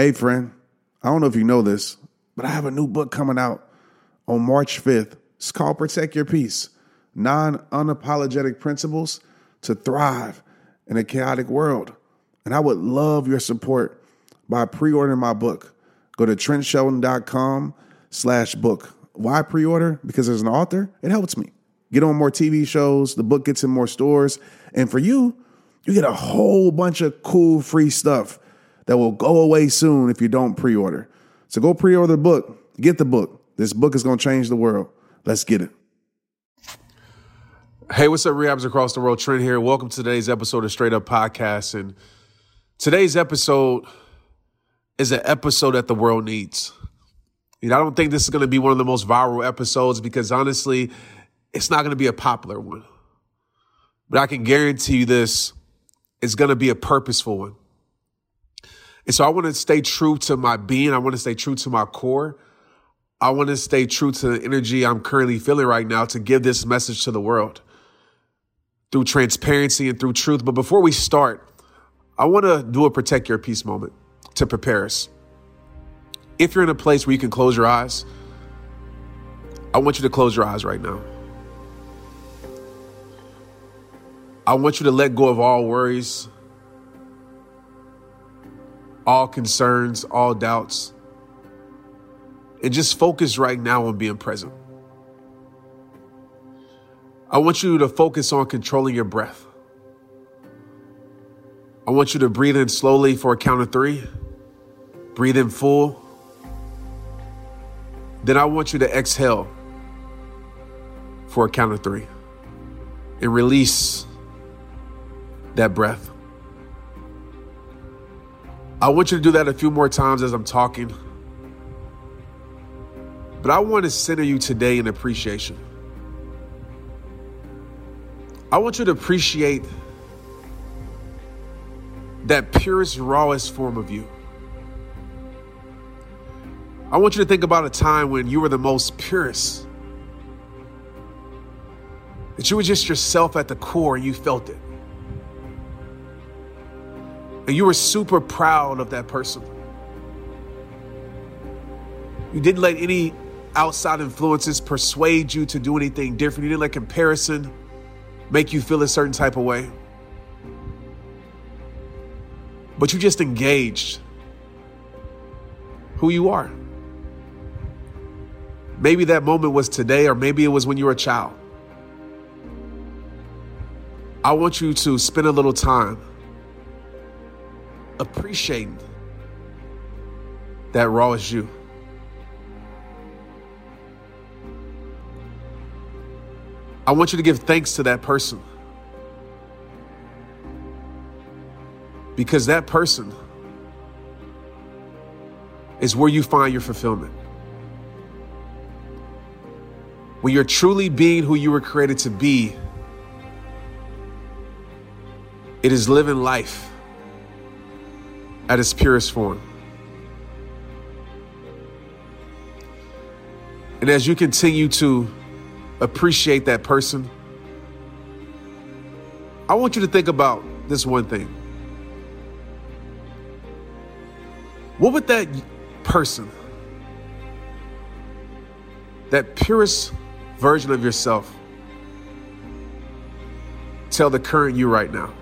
Hey, friend, I don't know if you know this, but I have a new book coming out on March 5th. It's called Protect Your Peace Nine Unapologetic Principles to Thrive in a Chaotic World. And I would love your support by pre ordering my book. Go to trentshelton.com slash book. Why pre order? Because as an author, it helps me. Get on more TV shows, the book gets in more stores. And for you, you get a whole bunch of cool free stuff that will go away soon if you don't pre order. So go pre order the book, get the book. This book is going to change the world. Let's get it. Hey, what's up, rehabs across the world? Trent here. Welcome to today's episode of Straight Up Podcast. And today's episode is an episode that the world needs. I don't think this is going to be one of the most viral episodes because honestly, it's not going to be a popular one. But I can guarantee you this it's going to be a purposeful one. And so I want to stay true to my being. I want to stay true to my core. I want to stay true to the energy I'm currently feeling right now to give this message to the world through transparency and through truth. But before we start, I want to do a protect your peace moment to prepare us. If you're in a place where you can close your eyes, I want you to close your eyes right now. I want you to let go of all worries, all concerns, all doubts, and just focus right now on being present. I want you to focus on controlling your breath. I want you to breathe in slowly for a count of three. Breathe in full. Then I want you to exhale for a count of three and release that breath. I want you to do that a few more times as I'm talking. But I want to center you today in appreciation. I want you to appreciate that purest, rawest form of you. I want you to think about a time when you were the most purest. That you were just yourself at the core and you felt it. And you were super proud of that person. You didn't let any outside influences persuade you to do anything different. You didn't let comparison make you feel a certain type of way. But you just engaged who you are. Maybe that moment was today, or maybe it was when you were a child. I want you to spend a little time appreciating that raw as you. I want you to give thanks to that person. Because that person is where you find your fulfillment. When you're truly being who you were created to be, it is living life at its purest form. And as you continue to appreciate that person, I want you to think about this one thing. What would that person, that purest version of yourself, tell the current you right now?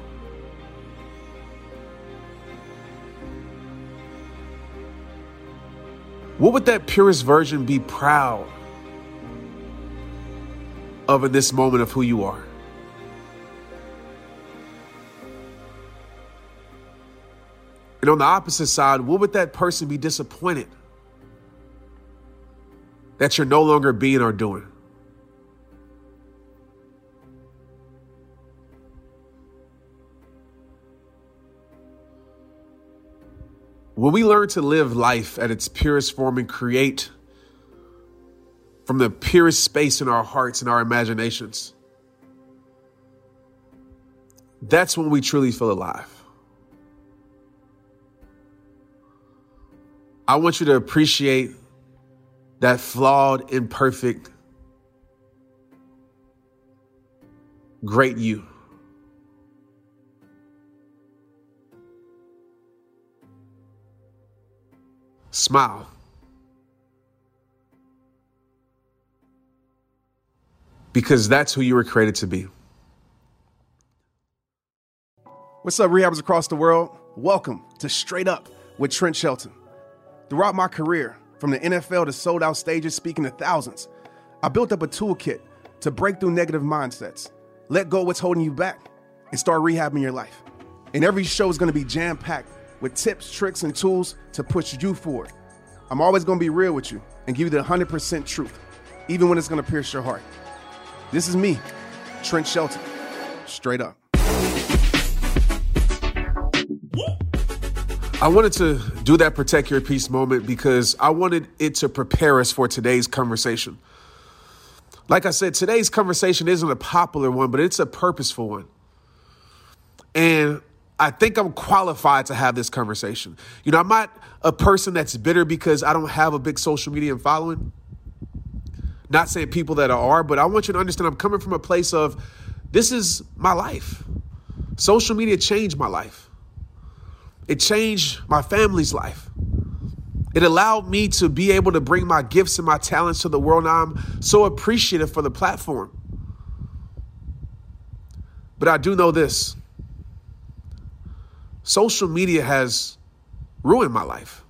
What would that purest version be proud of in this moment of who you are? And on the opposite side, what would that person be disappointed that you're no longer being or doing? When we learn to live life at its purest form and create from the purest space in our hearts and our imaginations, that's when we truly feel alive. I want you to appreciate that flawed, imperfect, great you. Smile. Because that's who you were created to be. What's up, rehabbers across the world? Welcome to Straight Up with Trent Shelton. Throughout my career, from the NFL to sold out stages speaking to thousands, I built up a toolkit to break through negative mindsets, let go of what's holding you back, and start rehabbing your life. And every show is gonna be jam packed with tips, tricks, and tools to push you forward. I'm always gonna be real with you and give you the 100% truth, even when it's gonna pierce your heart. This is me, Trent Shelton. Straight up. I wanted to do that protect your peace moment because I wanted it to prepare us for today's conversation. Like I said, today's conversation isn't a popular one, but it's a purposeful one. And I think I'm qualified to have this conversation. You know, I'm not a person that's bitter because I don't have a big social media following. Not saying people that are, but I want you to understand I'm coming from a place of this is my life. Social media changed my life. It changed my family's life. It allowed me to be able to bring my gifts and my talents to the world. Now I'm so appreciative for the platform. But I do know this social media has ruined my life,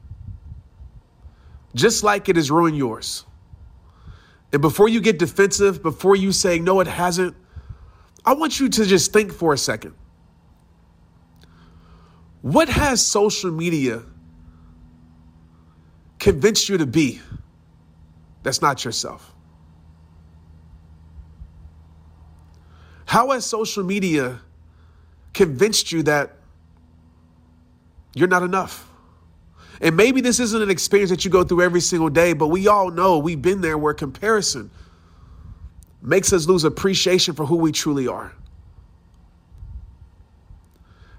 just like it has ruined yours. And before you get defensive, before you say, no, it hasn't, I want you to just think for a second. What has social media convinced you to be that's not yourself? How has social media convinced you that you're not enough? And maybe this isn't an experience that you go through every single day, but we all know we've been there where comparison makes us lose appreciation for who we truly are.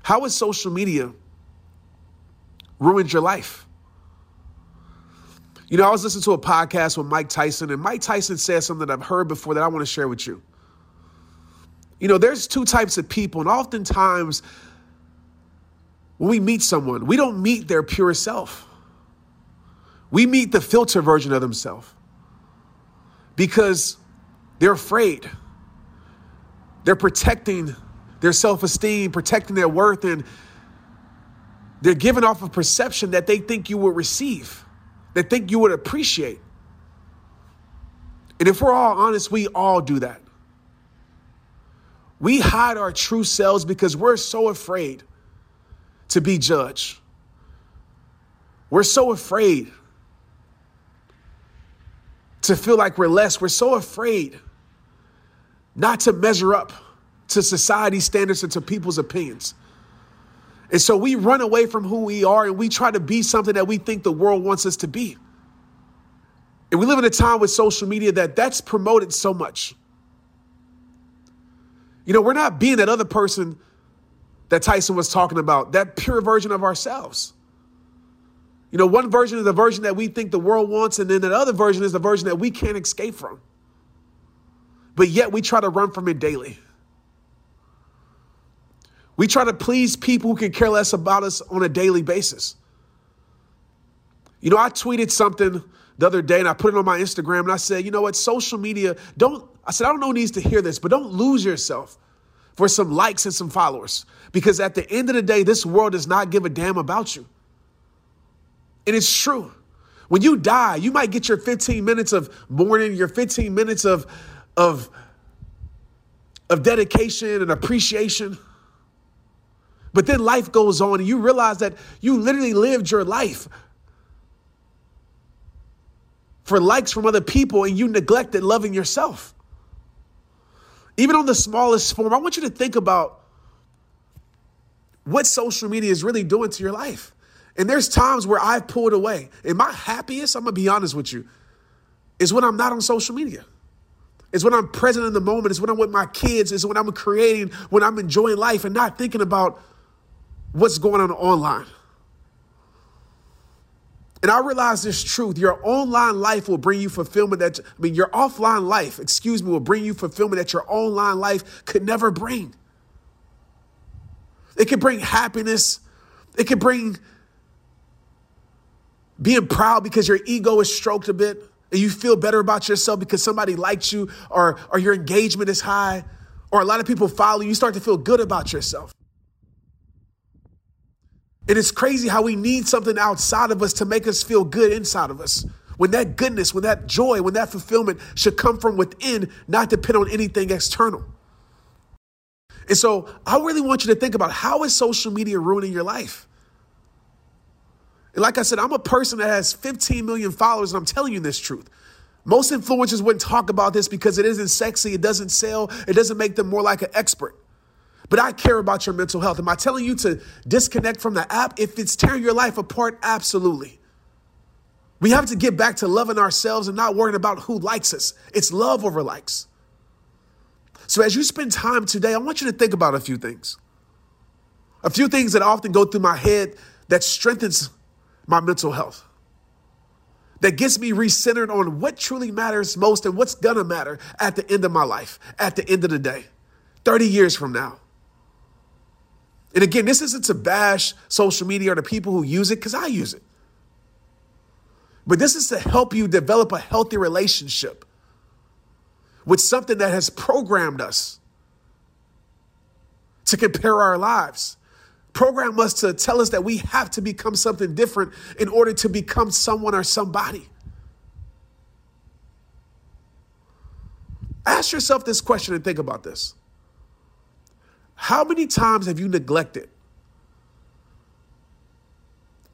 How has social media ruined your life? You know, I was listening to a podcast with Mike Tyson, and Mike Tyson said something that I've heard before that I want to share with you. You know, there's two types of people, and oftentimes when we meet someone, we don't meet their pure self. We meet the filter version of themselves because they're afraid. They're protecting their self esteem, protecting their worth, and they're giving off a perception that they think you will receive, that think you would appreciate. And if we're all honest, we all do that. We hide our true selves because we're so afraid to be judged. We're so afraid to feel like we're less. We're so afraid not to measure up to society's standards and to people's opinions. And so we run away from who we are and we try to be something that we think the world wants us to be. And we live in a time with social media that that's promoted so much. You know, we're not being that other person that Tyson was talking about, that pure version of ourselves. You know, one version is the version that we think the world wants, and then the other version is the version that we can't escape from. But yet we try to run from it daily. We try to please people who can care less about us on a daily basis. You know, I tweeted something the other day and I put it on my Instagram and I said, you know what, social media, don't, I said, I don't know who needs to hear this, but don't lose yourself for some likes and some followers. Because at the end of the day, this world does not give a damn about you. And it's true. When you die, you might get your 15 minutes of mourning, your 15 minutes of, of, of dedication and appreciation. But then life goes on and you realize that you literally lived your life for likes from other people and you neglected loving yourself. Even on the smallest form, I want you to think about what social media is really doing to your life. And there's times where I've pulled away. And my happiest, I'm gonna be honest with you, is when I'm not on social media. It's when I'm present in the moment. It's when I'm with my kids. It's when I'm creating, when I'm enjoying life and not thinking about what's going on online. And I realize this truth. Your online life will bring you fulfillment that, I mean, your offline life, excuse me, will bring you fulfillment that your online life could never bring. It can bring happiness. It can bring being proud because your ego is stroked a bit and you feel better about yourself because somebody likes you or, or your engagement is high or a lot of people follow you, you start to feel good about yourself. And it's crazy how we need something outside of us to make us feel good inside of us. When that goodness, when that joy, when that fulfillment should come from within, not depend on anything external. And so I really want you to think about how is social media ruining your life? And like I said, I'm a person that has 15 million followers, and I'm telling you this truth. Most influencers wouldn't talk about this because it isn't sexy, it doesn't sell, it doesn't make them more like an expert. But I care about your mental health. Am I telling you to disconnect from the app? If it's tearing your life apart, absolutely. We have to get back to loving ourselves and not worrying about who likes us. It's love over likes. So as you spend time today, I want you to think about a few things. A few things that often go through my head that strengthens my mental health. That gets me recentered on what truly matters most and what's gonna matter at the end of my life, at the end of the day, 30 years from now. And again, this isn't to bash social media or the people who use it, because I use it. But this is to help you develop a healthy relationship with something that has programmed us to compare our lives. Program us to tell us that we have to become something different in order to become someone or somebody. Ask yourself this question and think about this. How many times have you neglected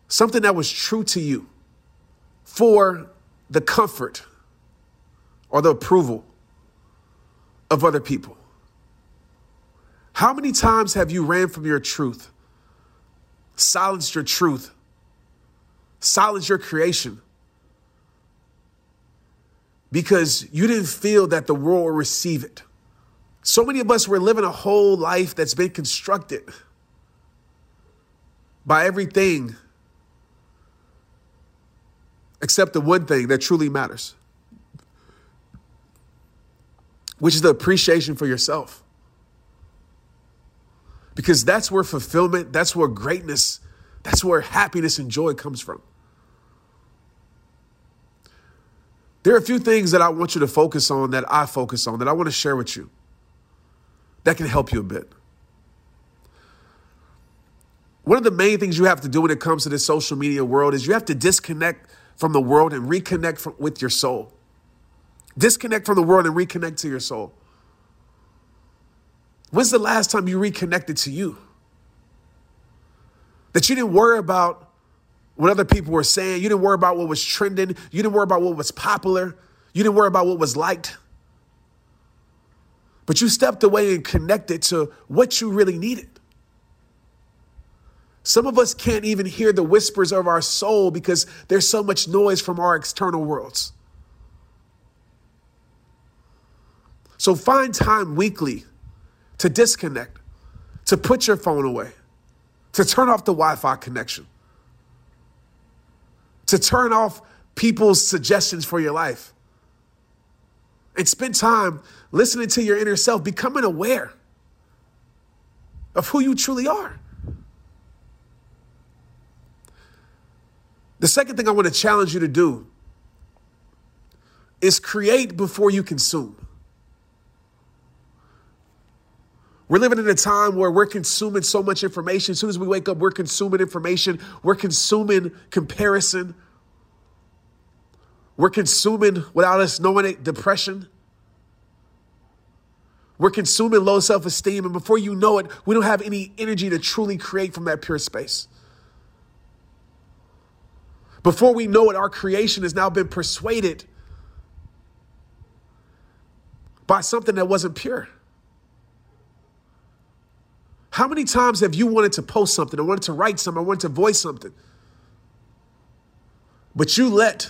something that was true to you for the comfort or the approval of other people? How many times have you ran from your truth, silenced your truth, silenced your creation because you didn't feel that the world will receive it? So many of us were living a whole life that's been constructed by everything except the one thing that truly matters, which is the appreciation for yourself. Because that's where fulfillment, that's where greatness, that's where happiness and joy comes from. There are a few things that I want you to focus on that I focus on that I want to share with you that can help you a bit. One of the main things you have to do when it comes to this social media world is you have to disconnect from the world and reconnect from, with your soul. Disconnect from the world and reconnect to your soul. When's the last time you reconnected to you? That you didn't worry about what other people were saying. You didn't worry about what was trending. You didn't worry about what was popular. You didn't worry about what was liked. But you stepped away and connected to what you really needed. Some of us can't even hear the whispers of our soul because there's so much noise from our external worlds. So find time weekly to disconnect, to put your phone away, to turn off the Wi Fi connection, to turn off people's suggestions for your life, and spend time listening to your inner self, becoming aware of who you truly are. The second thing I want to challenge you to do is create before you consume. We're living in a time where we're consuming so much information. As soon as we wake up, we're consuming information, we're consuming comparison, we're consuming without us knowing it depression. We're consuming low self esteem, and before you know it, we don't have any energy to truly create from that pure space. Before we know it, our creation has now been persuaded by something that wasn't pure. How many times have you wanted to post something, or wanted to write something, or wanted to voice something? But you let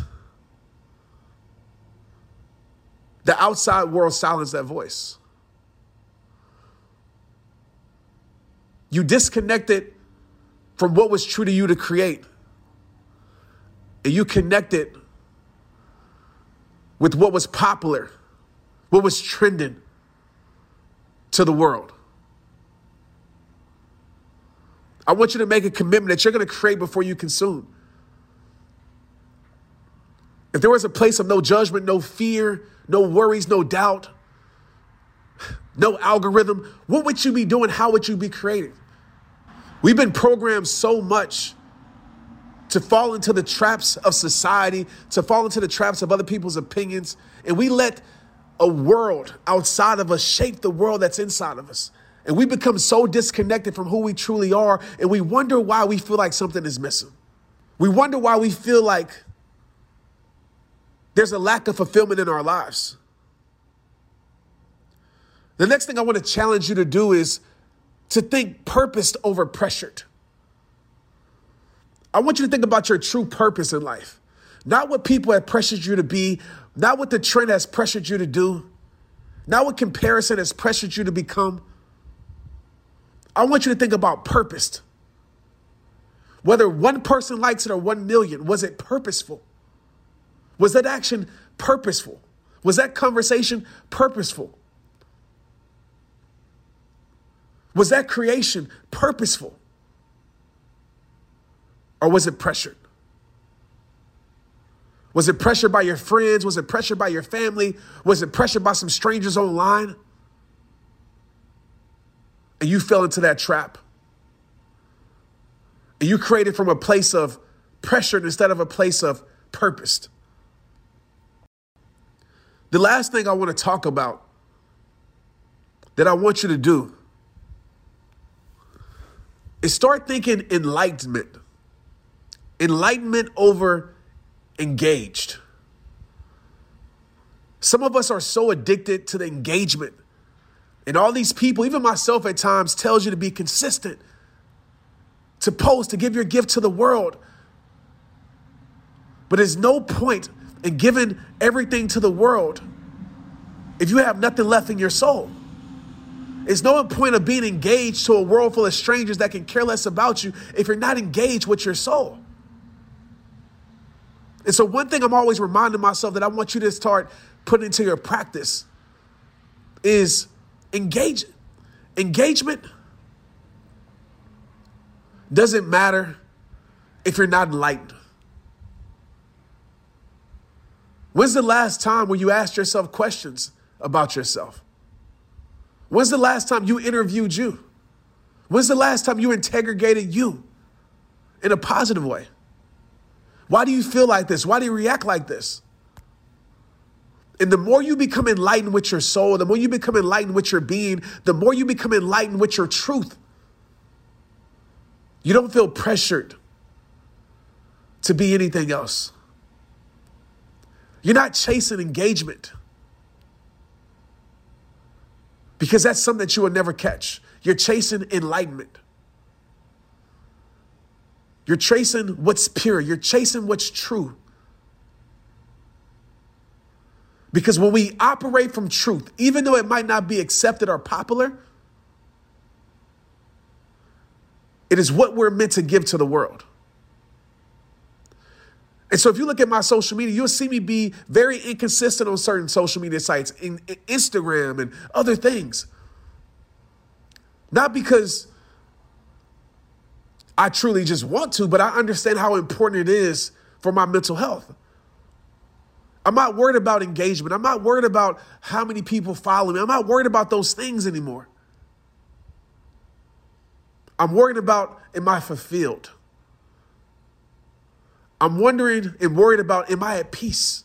the outside world silenced that voice. You disconnected from what was true to you to create. And you connected with what was popular, what was trending to the world. I want you to make a commitment that you're going to create before you consume. if there was a place of no judgment, no fear, no worries, no doubt, no algorithm, what would you be doing? How would you be creating? We've been programmed so much to fall into the traps of society, to fall into the traps of other people's opinions, and we let a world outside of us shape the world that's inside of us. And we become so disconnected from who we truly are, and we wonder why we feel like something is missing. We wonder why we feel like there's a lack of fulfillment in our lives. The next thing I want to challenge you to do is to think purposed over pressured. I want you to think about your true purpose in life, not what people have pressured you to be, not what the trend has pressured you to do, not what comparison has pressured you to become. I want you to think about purposed. Whether one person likes it or one million, was it purposeful? Was that action purposeful? Was that conversation purposeful? Was that creation purposeful? Or was it pressured? Was it pressured by your friends? Was it pressured by your family? Was it pressured by some strangers online? And you fell into that trap. And you created from a place of pressure instead of a place of purposed. The last thing I want to talk about that I want you to do is start thinking enlightenment. Enlightenment over engaged. Some of us are so addicted to the engagement. And all these people, even myself at times, tells you to be consistent, to post, to give your gift to the world. But there's no point in giving everything to the world if you have nothing left in your soul. It's no point of being engaged to a world full of strangers that can care less about you if you're not engaged with your soul. And so, one thing I'm always reminding myself that I want you to start putting into your practice is engage. Engagement doesn't matter if you're not enlightened. When's the last time when you asked yourself questions about yourself? When's the last time you interviewed you? When's the last time you interrogated you in a positive way? Why do you feel like this? Why do you react like this? And the more you become enlightened with your soul, the more you become enlightened with your being, the more you become enlightened with your truth. You don't feel pressured to be anything else. You're not chasing engagement because that's something that you will never catch. You're chasing enlightenment. You're chasing what's pure. You're chasing what's true. Because when we operate from truth, even though it might not be accepted or popular, it is what we're meant to give to the world. And so if you look at my social media, you'll see me be very inconsistent on certain social media sites, in, in Instagram and other things. Not because I truly just want to, but I understand how important it is for my mental health. I'm not worried about engagement. I'm not worried about how many people follow me. I'm not worried about those things anymore. I'm worried about am I fulfilled? I'm wondering and worried about am I at peace?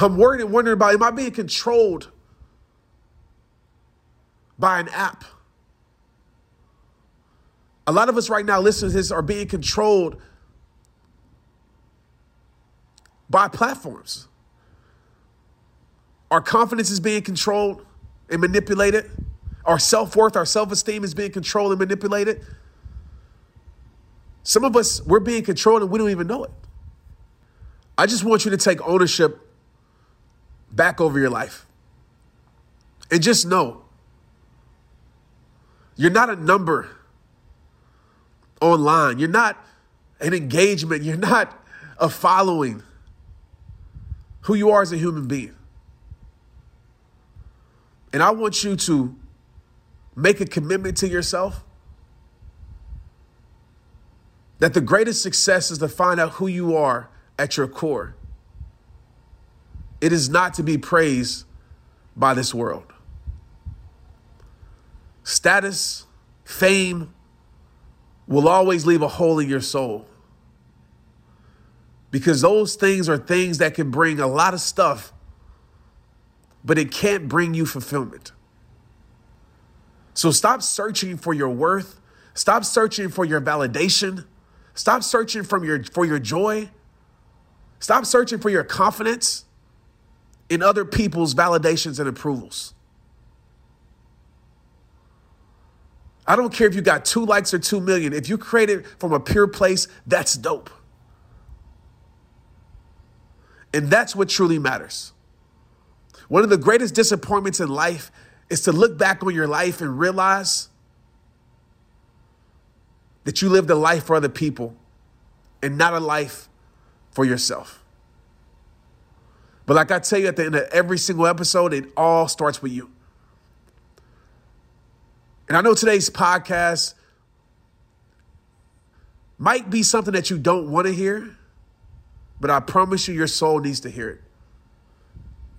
I'm worried and wondering about am I being controlled by an app? A lot of us right now, listening to this, are being controlled by platforms. Our confidence is being controlled and manipulated. Our self worth, our self esteem is being controlled and manipulated. Some of us, we're being controlled and we don't even know it. I just want you to take ownership back over your life. And just know you're not a number online, you're not an engagement, you're not a following. Who you are as a human being. And I want you to make a commitment to yourself that the greatest success is to find out who you are at your core. It is not to be praised by this world. Status, fame will always leave a hole in your soul because those things are things that can bring a lot of stuff, but it can't bring you fulfillment. So stop searching for your worth. Stop searching for your validation. Stop searching from your, for your joy. Stop searching for your confidence in other people's validations and approvals. I don't care if you got two likes or two million. If you created from a pure place, that's dope. And that's what truly matters. One of the greatest disappointments in life is to look back on your life and realize that you lived a life for other people and not a life for yourself. But like I tell you at the end of every single episode, it all starts with you. And I know today's podcast might be something that you don't want to hear, but I promise you, your soul needs to hear it.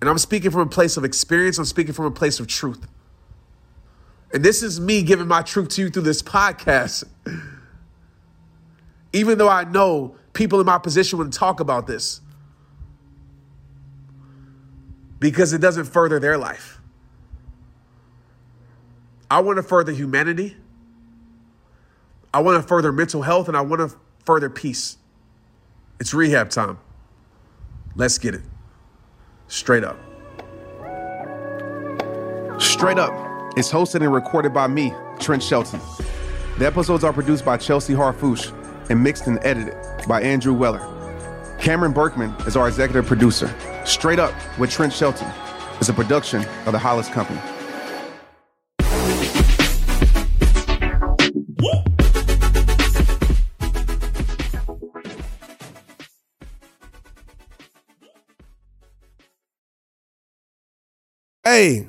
And I'm speaking from a place of experience, I'm speaking from a place of truth. And this is me giving my truth to you through this podcast. Even though I know people in my position wouldn't talk about this because it doesn't further their life. I want to further humanity. I want to further mental health and I want to further peace. It's rehab time. Let's get it. Straight up. Straight Up is hosted and recorded by me, Trent Shelton. The episodes are produced by Chelsea Harfouche and mixed and edited by Andrew Weller. Cameron Berkman is our executive producer. Straight Up with Trent Shelton is a production of the Hollis Company. Hey,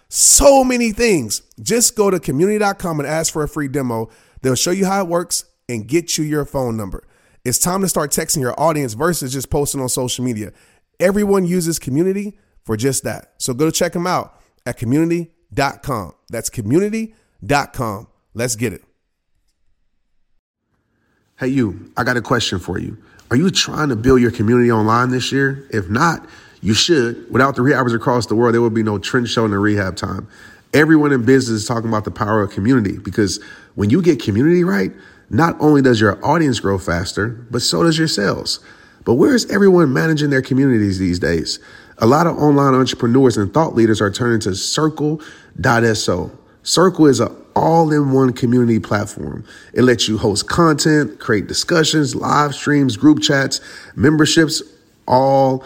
so many things. Just go to community.com and ask for a free demo. They'll show you how it works and get you your phone number. It's time to start texting your audience versus just posting on social media. Everyone uses community for just that. So go to check them out at community.com. That's community.com. Let's get it. Hey, you, I got a question for you. Are you trying to build your community online this year? If not, you should. Without the rehabbers across the world, there would be no Trent Shelton the rehab time. Everyone in business is talking about the power of community because when you get community right, not only does your audience grow faster, but so does your sales. But where is everyone managing their communities these days? A lot of online entrepreneurs and thought leaders are turning to Circle.so. Circle is an all in one community platform. It lets you host content, create discussions, live streams, group chats, memberships, all